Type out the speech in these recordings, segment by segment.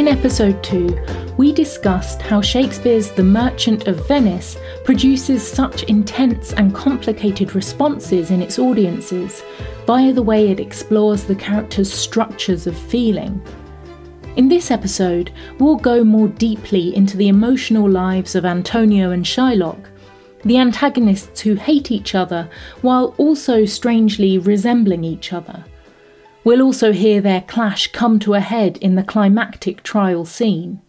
In episode 2, we discussed how Shakespeare's The Merchant of Venice produces such intense and complicated responses in its audiences via the way it explores the characters' structures of feeling. In this episode, we'll go more deeply into the emotional lives of Antonio and Shylock, the antagonists who hate each other while also strangely resembling each other. We'll also hear their clash come to a head in the climactic trial scene.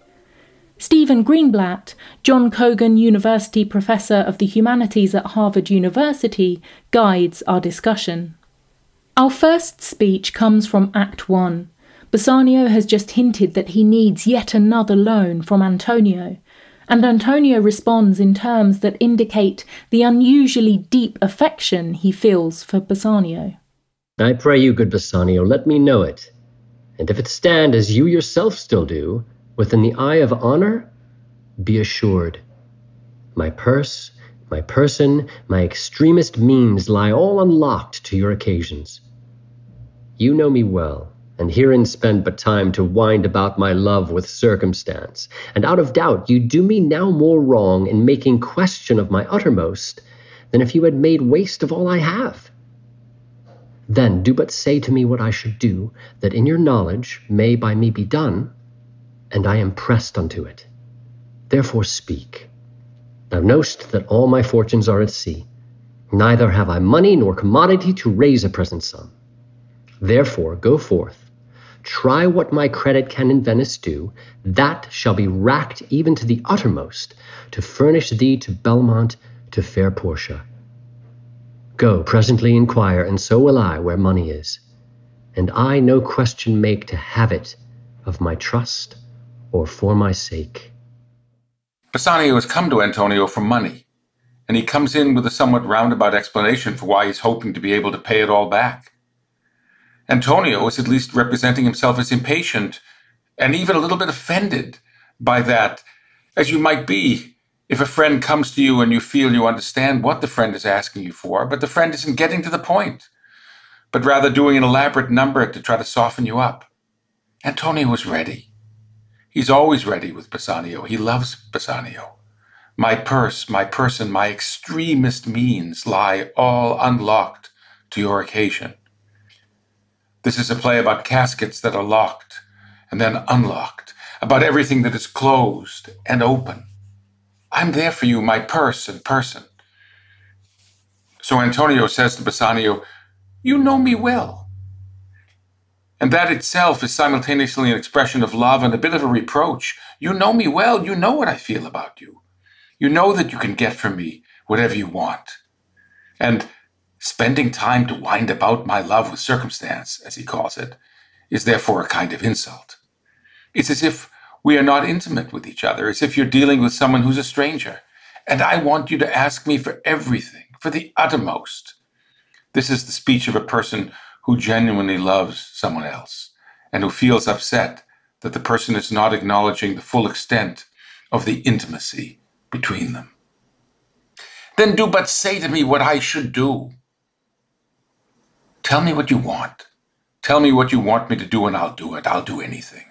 Stephen Greenblatt, John Cogan University Professor of the Humanities at Harvard University, guides our discussion. Our first speech comes from Act 1. Bassanio has just hinted that he needs yet another loan from Antonio, and Antonio responds in terms that indicate the unusually deep affection he feels for Bassanio. I pray you, good Bassanio, let me know it. And if it stand as you yourself still do, within the eye of honor, be assured. My purse, my person, my extremest means lie all unlocked to your occasions. You know me well, and herein spend but time to wind about my love with circumstance, and out of doubt you do me now more wrong in making question of my uttermost than if you had made waste of all I have. Then do but say to me what I should do, that in your knowledge may by me be done, and I am pressed unto it. Therefore speak. Thou knowest that all my fortunes are at sea, neither have I money nor commodity to raise a present sum. Therefore go forth, try what my credit can in Venice do, that shall be racked even to the uttermost, to furnish thee to Belmont, to fair Portia Go, presently inquire, and so will I, where money is. And I no question make to have it of my trust or for my sake. Bassanio has come to Antonio for money, and he comes in with a somewhat roundabout explanation for why he's hoping to be able to pay it all back. Antonio is at least representing himself as impatient and even a little bit offended by that, as you might be if a friend comes to you and you feel you understand what the friend is asking you for, but the friend isn't getting to the point, but rather doing an elaborate number to try to soften you up. Antonio was ready. He's always ready with Bassanio. He loves Bassanio. My purse, my person, my extremest means lie all unlocked to your occasion. This is a play about caskets that are locked and then unlocked, about everything that is closed and open. I'm there for you, my purse and person. So Antonio says to Bassanio, You know me well. And that itself is simultaneously an expression of love and a bit of a reproach. You know me well. You know what I feel about you. You know that you can get from me whatever you want. And spending time to wind about my love with circumstance, as he calls it, is therefore a kind of insult. It's as if we are not intimate with each other, as if you're dealing with someone who's a stranger. And I want you to ask me for everything, for the uttermost. This is the speech of a person who genuinely loves someone else and who feels upset that the person is not acknowledging the full extent of the intimacy between them. Then do but say to me what I should do. Tell me what you want. Tell me what you want me to do, and I'll do it. I'll do anything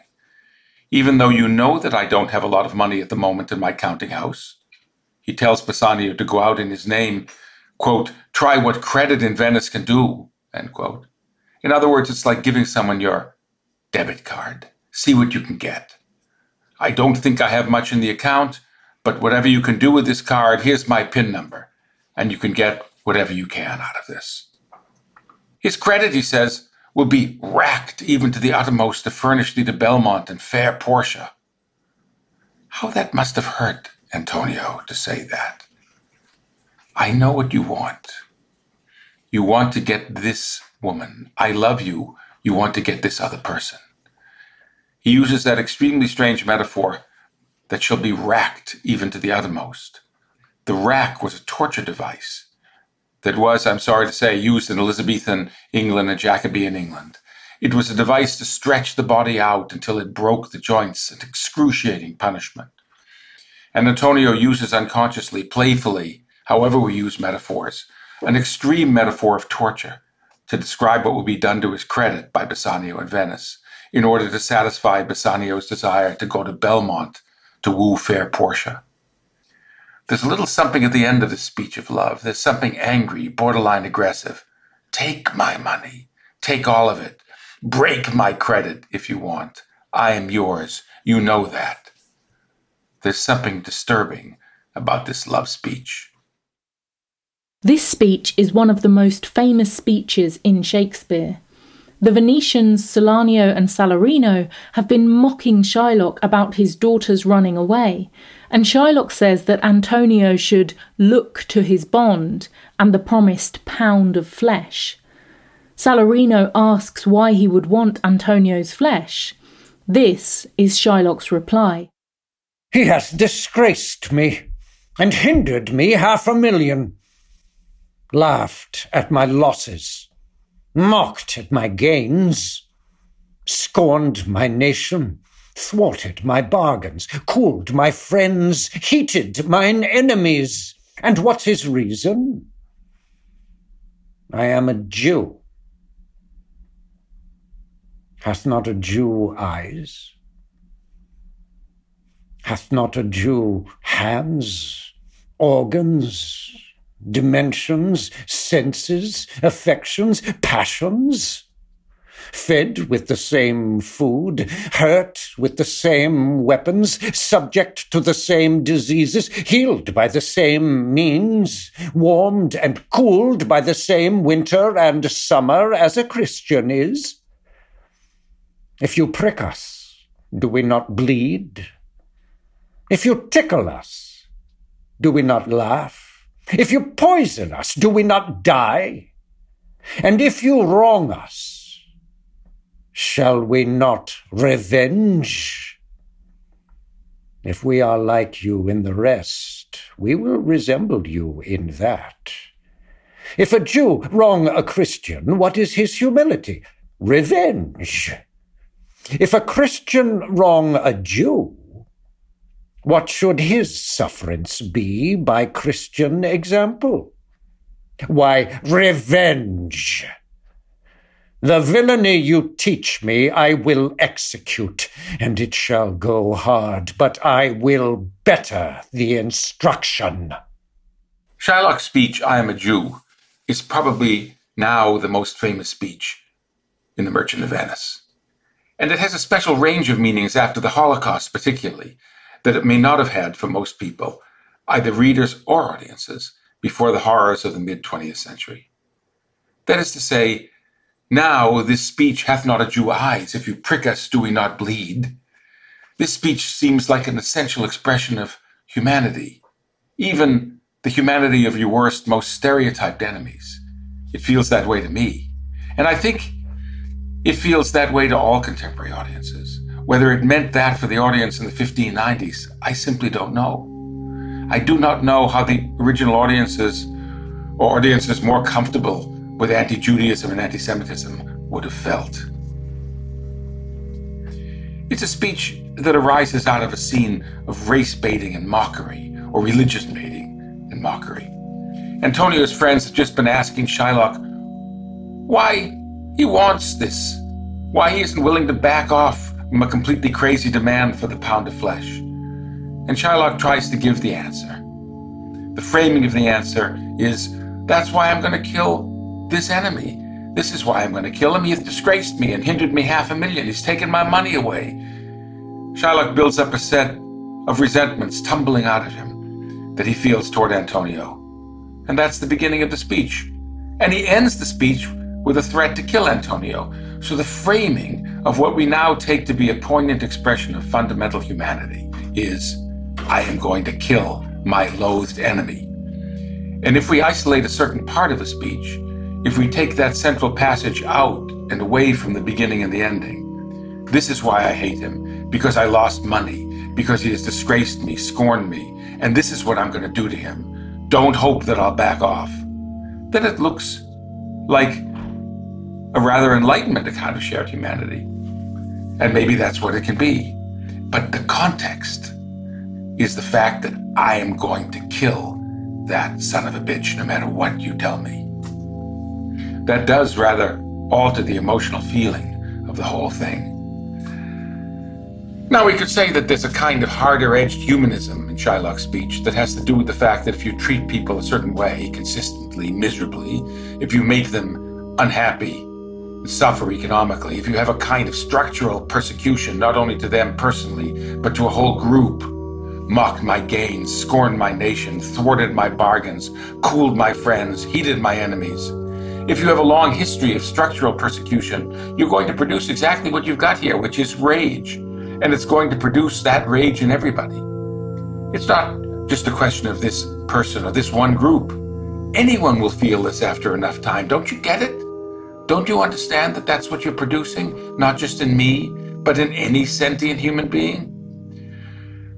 even though you know that I don't have a lot of money at the moment in my counting house. He tells Bassanio to go out in his name, quote, try what credit in Venice can do, end quote. In other words, it's like giving someone your debit card. See what you can get. I don't think I have much in the account, but whatever you can do with this card, here's my PIN number, and you can get whatever you can out of this. His credit, he says, will be racked even to the uttermost to furnish thee to Belmont and fair Portia. How that must have hurt Antonio to say that. I know what you want. You want to get this woman. I love you. You want to get this other person. He uses that extremely strange metaphor that shall be racked even to the uttermost. The rack was a torture device that was, I'm sorry to say, used in Elizabethan England and Jacobean England. It was a device to stretch the body out until it broke the joints, an excruciating punishment. And Antonio uses unconsciously, playfully, however we use metaphors, an extreme metaphor of torture to describe what will be done to his credit by Bassanio in Venice. in order to satisfy Bassanio's desire to go to Belmont to woo fair Portia. There's a little something at the end of the speech of love. There's something angry, borderline aggressive. Take my money. Take all of it. Break my credit if you want. I am yours. You know that. There's something disturbing about this love speech. This speech is one of the most famous speeches in Shakespeare. The Venetians Solanio and Salarino have been mocking Shylock about his daughter's running away, and Shylock says that Antonio should look to his bond and the promised pound of flesh. Salarino asks why he would want Antonio's flesh. This is Shylock's reply He hath disgraced me and hindered me half a million, laughed at my losses, mocked at my gains, scorned my nation thwarted my bargains, cooled my friends, heated mine enemies. And what's his reason? I am a Jew. Hath not a Jew eyes? Hath not a Jew hands, organs, dimensions, senses, affections, passions? Fed with the same food, hurt with the same weapons, subject to the same diseases, healed by the same means, warmed and cooled by the same winter and summer as a Christian is? If you prick us, do we not bleed? If you tickle us, do we not laugh? If you poison us, do we not die? And if you wrong us, Shall we not revenge? If we are like you in the rest, we will resemble you in that. If a Jew wrong a Christian, what is his humility? Revenge. If a Christian wrong a Jew, what should his sufferance be by Christian example? Why, revenge. The villainy you teach me I will execute, and it shall go hard, but I will better the instruction. Shylock's speech, I am a Jew, is probably now the most famous speech in The Merchant of Venice. And it has a special range of meanings after the Holocaust, particularly, that it may not have had for most people, either readers or audiences, before the horrors of the mid 20th century. That is to say, now this speech hath not a Jew eyes. If you prick us, do we not bleed? This speech seems like an essential expression of humanity, even the humanity of your worst, most stereotyped enemies. It feels that way to me. And I think it feels that way to all contemporary audiences. Whether it meant that for the audience in the 1590s, I simply don't know. I do not know how the original audiences or audiences more comfortable with anti Judaism and anti Semitism would have felt. It's a speech that arises out of a scene of race baiting and mockery, or religious baiting and mockery. Antonio's friends have just been asking Shylock why he wants this, why he isn't willing to back off from a completely crazy demand for the pound of flesh. And Shylock tries to give the answer. The framing of the answer is that's why I'm going to kill this enemy. This is why I'm going to kill him. He hath disgraced me and hindered me half a million. He's taken my money away. Shylock builds up a set of resentments tumbling out of him that he feels toward Antonio. And that's the beginning of the speech. And he ends the speech with a threat to kill Antonio. So the framing of what we now take to be a poignant expression of fundamental humanity is I am going to kill my loathed enemy. And if we isolate a certain part of the speech, if we take that central passage out and away from the beginning and the ending, this is why I hate him, because I lost money, because he has disgraced me, scorned me, and this is what I'm going to do to him. Don't hope that I'll back off. Then it looks like a rather enlightenment account of shared humanity. And maybe that's what it can be. But the context is the fact that I am going to kill that son of a bitch no matter what you tell me that does rather alter the emotional feeling of the whole thing. Now, we could say that there's a kind of harder edged humanism in Shylock's speech that has to do with the fact that if you treat people a certain way, consistently, miserably, if you make them unhappy, suffer economically, if you have a kind of structural persecution, not only to them personally, but to a whole group, mocked my gains, scorned my nation, thwarted my bargains, cooled my friends, heated my enemies. If you have a long history of structural persecution, you're going to produce exactly what you've got here, which is rage and it's going to produce that rage in everybody. It's not just a question of this person or this one group. Anyone will feel this after enough time. Don't you get it? Don't you understand that that's what you're producing, not just in me, but in any sentient human being?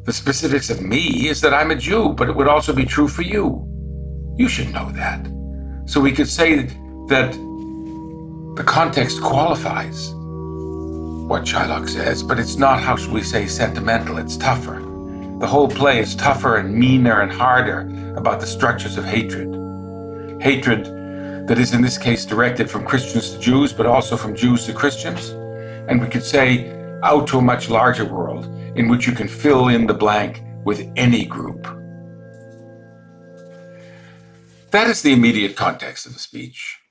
The specifics of me is that I'm a Jew, but it would also be true for you. You should know that. So we could say that the context qualifies what Shylock says, but it's not, how should we say, sentimental. It's tougher. The whole play is tougher and meaner and harder about the structures of hatred. Hatred that is, in this case, directed from Christians to Jews, but also from Jews to Christians. And we could say out to a much larger world in which you can fill in the blank with any group. That is the immediate context of the speech.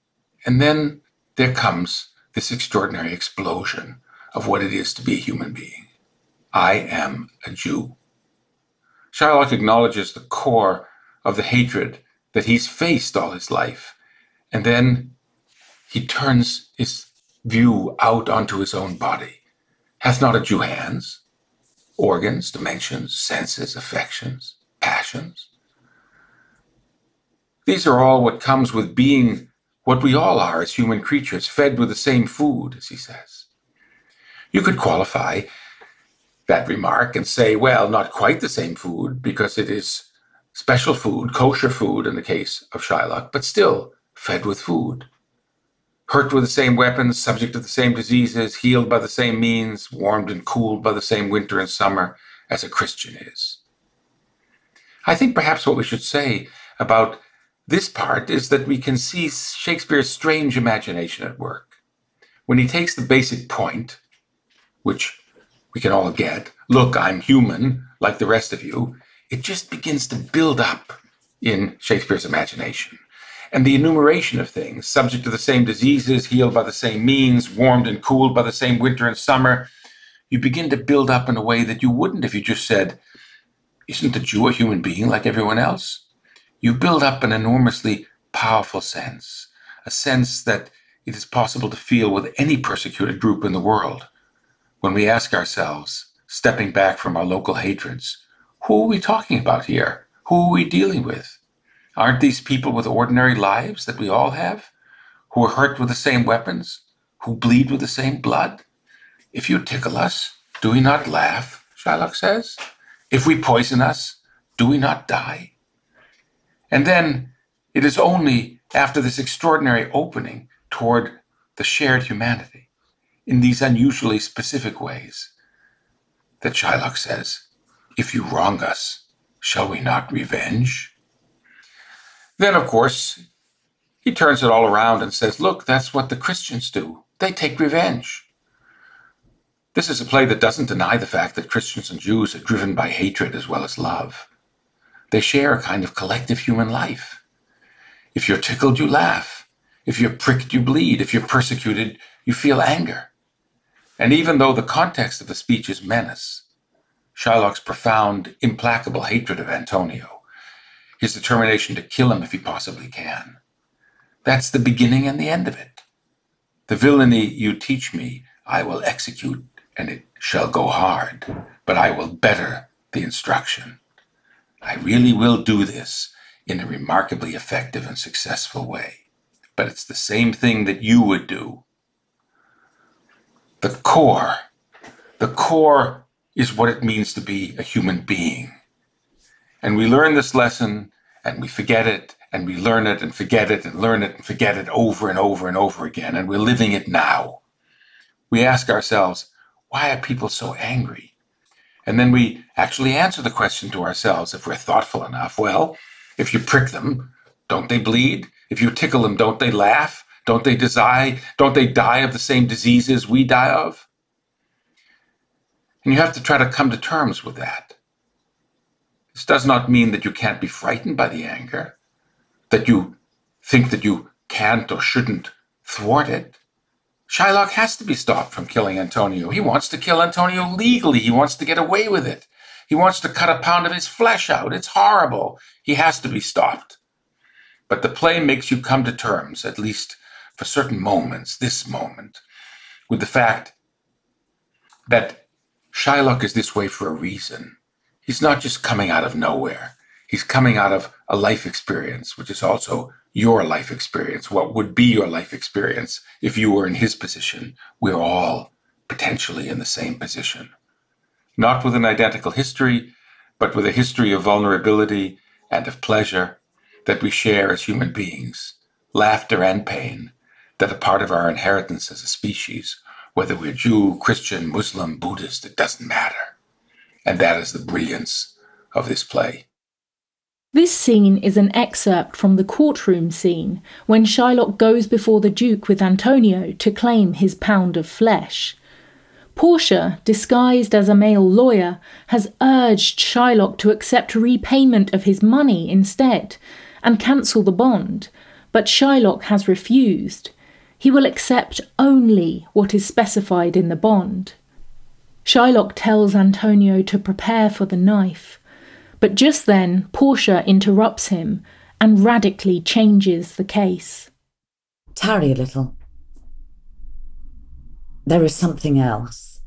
And then there comes this extraordinary explosion of what it is to be a human being. I am a Jew. Shylock acknowledges the core of the hatred that he's faced all his life. And then he turns his view out onto his own body. Hath not a Jew hands, organs, dimensions, senses, affections, passions? These are all what comes with being what we all are as human creatures, fed with the same food, as he says. You could qualify that remark and say, well, not quite the same food because it is special food, kosher food in the case of Shylock, but still fed with food. Hurt with the same weapons, subject to the same diseases, healed by the same means, warmed and cooled by the same winter and summer as a Christian is. I think perhaps what we should say about this part is that we can see Shakespeare's strange imagination at work. When he takes the basic point, which we can all get, look, I'm human like the rest of you, it just begins to build up in Shakespeare's imagination. And the enumeration of things, subject to the same diseases, healed by the same means, warmed and cooled by the same winter and summer, you begin to build up in a way that you wouldn't if you just said, Isn't the Jew a human being like everyone else? You build up an enormously powerful sense, a sense that it is possible to feel with any persecuted group in the world when we ask ourselves, stepping back from our local hatreds, who are we talking about here? Who are we dealing with? Aren't these people with ordinary lives that we all have, who are hurt with the same weapons, who bleed with the same blood? If you tickle us, do we not laugh? Shylock says. If we poison us, do we not die? And then it is only after this extraordinary opening toward the shared humanity in these unusually specific ways that Shylock says, If you wrong us, shall we not revenge? Then, of course, he turns it all around and says, Look, that's what the Christians do. They take revenge. This is a play that doesn't deny the fact that Christians and Jews are driven by hatred as well as love. They share a kind of collective human life. If you're tickled, you laugh. If you're pricked, you bleed. If you're persecuted, you feel anger. And even though the context of the speech is menace, Shylock's profound, implacable hatred of Antonio, his determination to kill him if he possibly can, that's the beginning and the end of it. The villainy you teach me, I will execute, and it shall go hard, but I will better the instruction. I really will do this in a remarkably effective and successful way. But it's the same thing that you would do the core. The core is what it means to be a human being. And we learn this lesson and we forget it and we learn it and forget it and learn it and forget it over and over and over again. And we're living it now. We ask ourselves, why are people so angry? And then we actually answer the question to ourselves if we're thoughtful enough. Well, if you prick them, don't they bleed? If you tickle them, don't they laugh? Don't they die? Don't they die of the same diseases we die of? And you have to try to come to terms with that. This does not mean that you can't be frightened by the anger, that you think that you can't or shouldn't thwart it. Shylock has to be stopped from killing Antonio. He wants to kill Antonio legally. He wants to get away with it. He wants to cut a pound of his flesh out. It's horrible. He has to be stopped. But the play makes you come to terms, at least for certain moments, this moment, with the fact that Shylock is this way for a reason. He's not just coming out of nowhere. He's coming out of a life experience, which is also your life experience. What would be your life experience if you were in his position? We're all potentially in the same position. Not with an identical history, but with a history of vulnerability and of pleasure that we share as human beings, laughter and pain that are part of our inheritance as a species, whether we're Jew, Christian, Muslim, Buddhist, it doesn't matter. And that is the brilliance of this play. This scene is an excerpt from the courtroom scene when Shylock goes before the Duke with Antonio to claim his pound of flesh. Portia, disguised as a male lawyer, has urged Shylock to accept repayment of his money instead and cancel the bond, but Shylock has refused. He will accept only what is specified in the bond. Shylock tells Antonio to prepare for the knife, but just then Portia interrupts him and radically changes the case. Tarry a little. There is something else.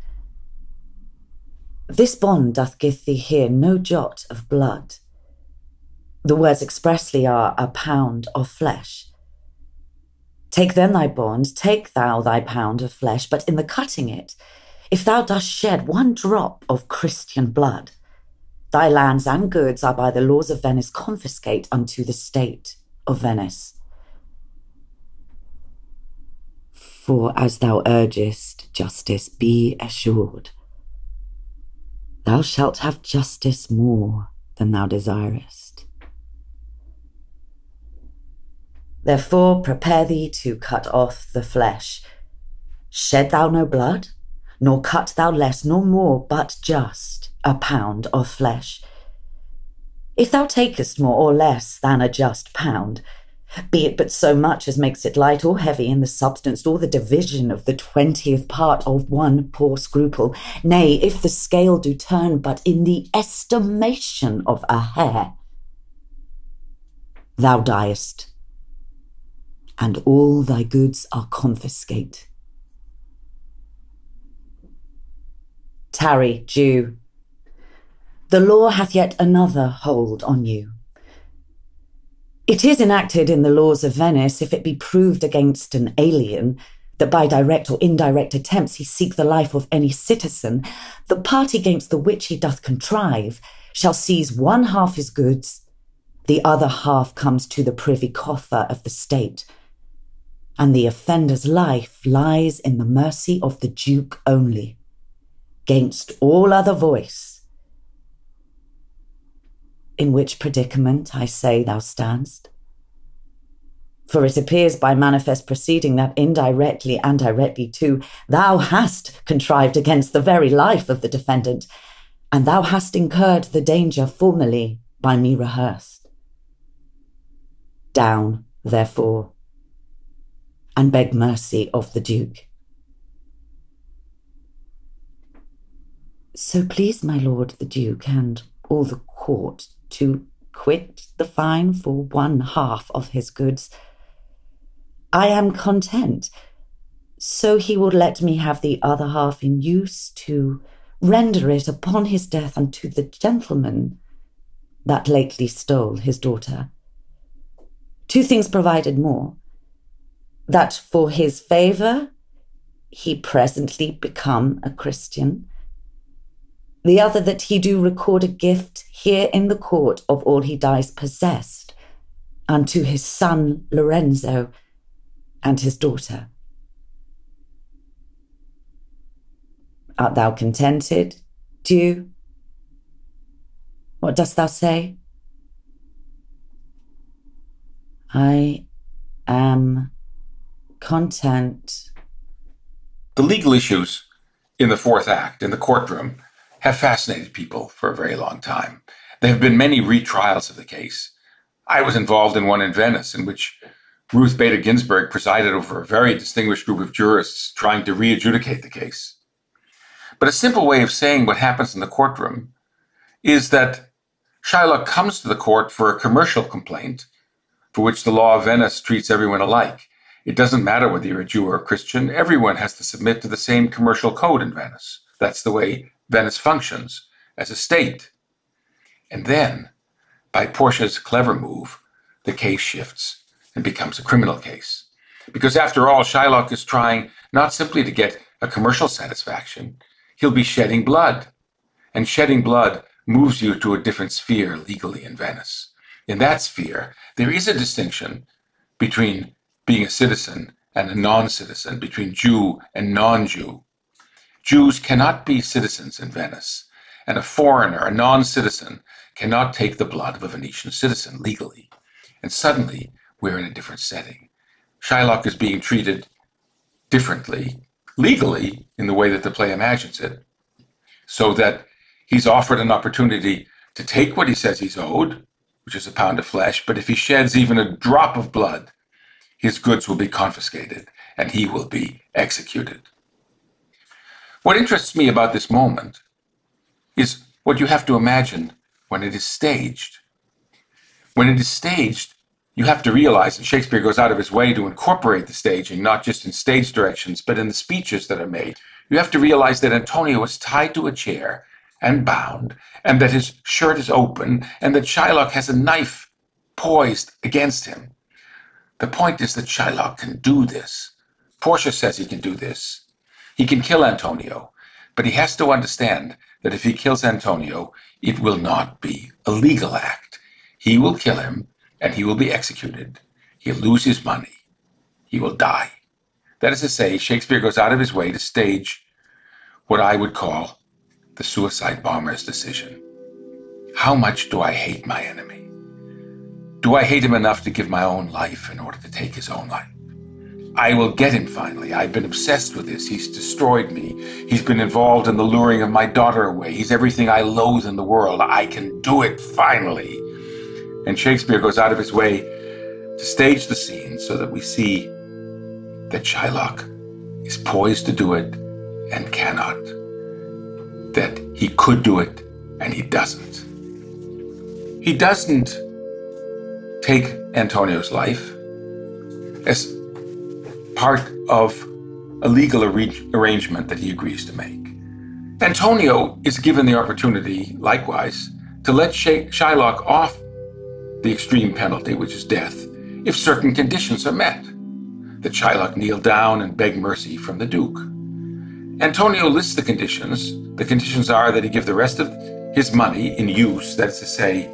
This bond doth give thee here no jot of blood. The words expressly are a pound of flesh. Take then thy bond, take thou thy pound of flesh, but in the cutting it, if thou dost shed one drop of Christian blood, thy lands and goods are by the laws of Venice confiscate unto the state of Venice. For as thou urgest justice, be assured, thou shalt have justice more than thou desirest. Therefore prepare thee to cut off the flesh. Shed thou no blood, nor cut thou less nor more, but just a pound of flesh. If thou takest more or less than a just pound, be it but so much as makes it light or heavy in the substance or the division of the twentieth part of one poor scruple, nay, if the scale do turn but in the estimation of a hair, thou diest, and all thy goods are confiscate. Tarry, Jew. The law hath yet another hold on you. It is enacted in the laws of Venice if it be proved against an alien that by direct or indirect attempts he seek the life of any citizen, the party against the which he doth contrive shall seize one half his goods, the other half comes to the privy coffer of the state, and the offender's life lies in the mercy of the Duke only gainst all other voice. In which predicament, I say, thou standst? For it appears by manifest proceeding that indirectly and directly too, thou hast contrived against the very life of the defendant, and thou hast incurred the danger formerly by me rehearsed. Down, therefore, and beg mercy of the Duke. So please, my lord the Duke, and all the court, to quit the fine for one half of his goods. I am content. So he will let me have the other half in use to render it upon his death unto the gentleman that lately stole his daughter. Two things provided more that for his favour he presently become a Christian, the other that he do record a gift here in the court of all he dies possessed unto his son Lorenzo and his daughter. Art thou contented, Jew? What dost thou say? I am content. The legal issues in the fourth act, in the courtroom, have fascinated people for a very long time. There have been many retrials of the case. I was involved in one in Venice in which Ruth Bader Ginsburg presided over a very distinguished group of jurists trying to re-adjudicate the case. But a simple way of saying what happens in the courtroom is that Shylock comes to the court for a commercial complaint for which the law of Venice treats everyone alike. It doesn't matter whether you're a Jew or a Christian, everyone has to submit to the same commercial code in Venice. That's the way Venice functions as a state. And then, by Portia's clever move, the case shifts and becomes a criminal case. Because after all, Shylock is trying not simply to get a commercial satisfaction, he'll be shedding blood. And shedding blood moves you to a different sphere legally in Venice. In that sphere, there is a distinction between being a citizen and a non citizen, between Jew and non Jew. Jews cannot be citizens in Venice, and a foreigner, a non citizen, cannot take the blood of a Venetian citizen legally. And suddenly, we're in a different setting. Shylock is being treated differently, legally, in the way that the play imagines it, so that he's offered an opportunity to take what he says he's owed, which is a pound of flesh, but if he sheds even a drop of blood, his goods will be confiscated and he will be executed. What interests me about this moment is what you have to imagine when it is staged. When it is staged, you have to realize that Shakespeare goes out of his way to incorporate the staging, not just in stage directions, but in the speeches that are made. You have to realize that Antonio is tied to a chair and bound, and that his shirt is open, and that Shylock has a knife poised against him. The point is that Shylock can do this. Portia says he can do this. He can kill Antonio, but he has to understand that if he kills Antonio, it will not be a legal act. He will kill him and he will be executed. He'll lose his money. He will die. That is to say, Shakespeare goes out of his way to stage what I would call the suicide bomber's decision. How much do I hate my enemy? Do I hate him enough to give my own life in order to take his own life? I will get him finally. I've been obsessed with this. He's destroyed me. He's been involved in the luring of my daughter away. He's everything I loathe in the world. I can do it finally. And Shakespeare goes out of his way to stage the scene so that we see that Shylock is poised to do it and cannot. That he could do it and he doesn't. He doesn't take Antonio's life as part of a legal arrangement that he agrees to make. Antonio is given the opportunity, likewise, to let Shylock off the extreme penalty, which is death, if certain conditions are met. That Shylock kneel down and beg mercy from the Duke. Antonio lists the conditions. The conditions are that he give the rest of his money in use, that is to say,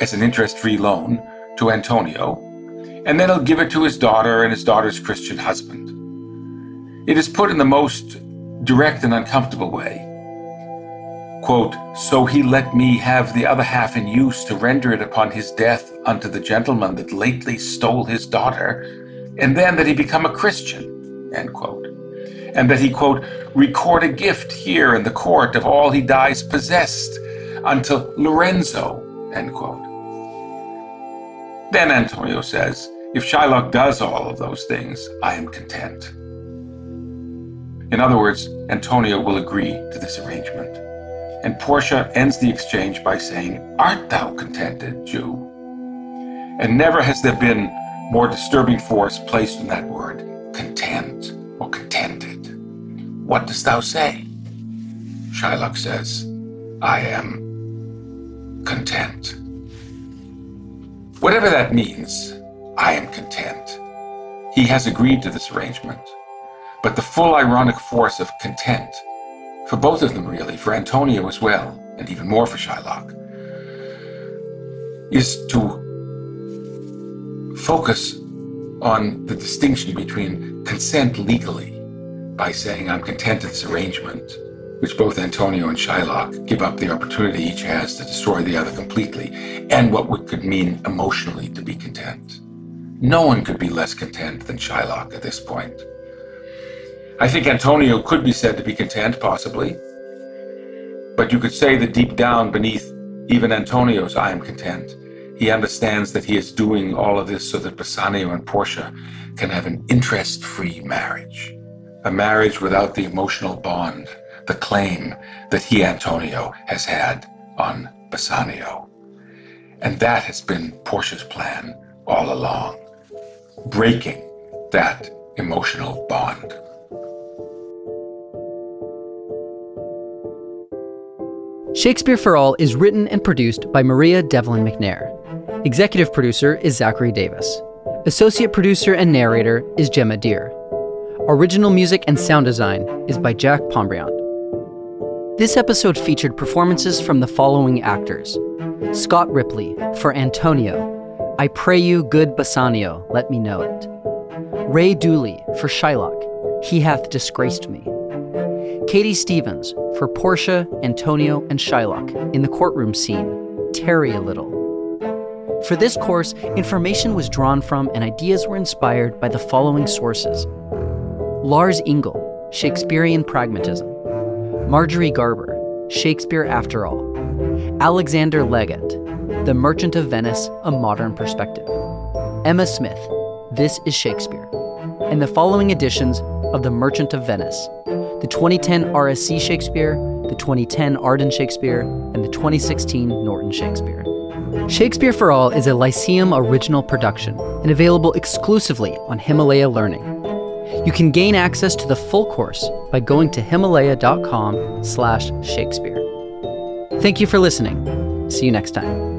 as an interest free loan, to Antonio, and then he'll give it to his daughter and his daughter's Christian husband. It is put in the most direct and uncomfortable way. Quote, So he let me have the other half in use to render it upon his death unto the gentleman that lately stole his daughter, and then that he become a Christian, end quote. And that he, quote, record a gift here in the court of all he dies possessed unto Lorenzo, end quote. Then Antonio says, if Shylock does all of those things, I am content. In other words, Antonio will agree to this arrangement. And Portia ends the exchange by saying, Art thou contented, Jew? And never has there been more disturbing force placed in that word, content or contented. What dost thou say? Shylock says, I am content. Whatever that means, I am content. He has agreed to this arrangement. But the full ironic force of content for both of them, really, for Antonio as well, and even more for Shylock, is to focus on the distinction between consent legally by saying, I'm content to this arrangement, which both Antonio and Shylock give up the opportunity each has to destroy the other completely, and what would could mean emotionally to be content. No one could be less content than Shylock at this point. I think Antonio could be said to be content, possibly. But you could say that deep down beneath even Antonio's I am content, he understands that he is doing all of this so that Bassanio and Portia can have an interest free marriage. A marriage without the emotional bond, the claim that he, Antonio, has had on Bassanio. And that has been Portia's plan all along breaking that emotional bond. Shakespeare for All is written and produced by Maria Devlin McNair. Executive producer is Zachary Davis. Associate producer and narrator is Gemma Deer. Original music and sound design is by Jack Pombriand. This episode featured performances from the following actors Scott Ripley for Antonio, I Pray You, Good Bassanio, Let Me Know It. Ray Dooley for Shylock, He Hath Disgraced Me. Katie Stevens for Portia, Antonio, and Shylock in the courtroom scene, Tarry a Little. For this course, information was drawn from and ideas were inspired by the following sources Lars Engle, Shakespearean Pragmatism, Marjorie Garber, Shakespeare After All, Alexander Leggatt, The Merchant of Venice, A Modern Perspective, Emma Smith, This is Shakespeare, and the following editions of The Merchant of Venice the 2010 RSC Shakespeare, the 2010 Arden Shakespeare, and the 2016 Norton Shakespeare. Shakespeare for All is a Lyceum original production and available exclusively on Himalaya Learning. You can gain access to the full course by going to himalaya.com slash Shakespeare. Thank you for listening. See you next time.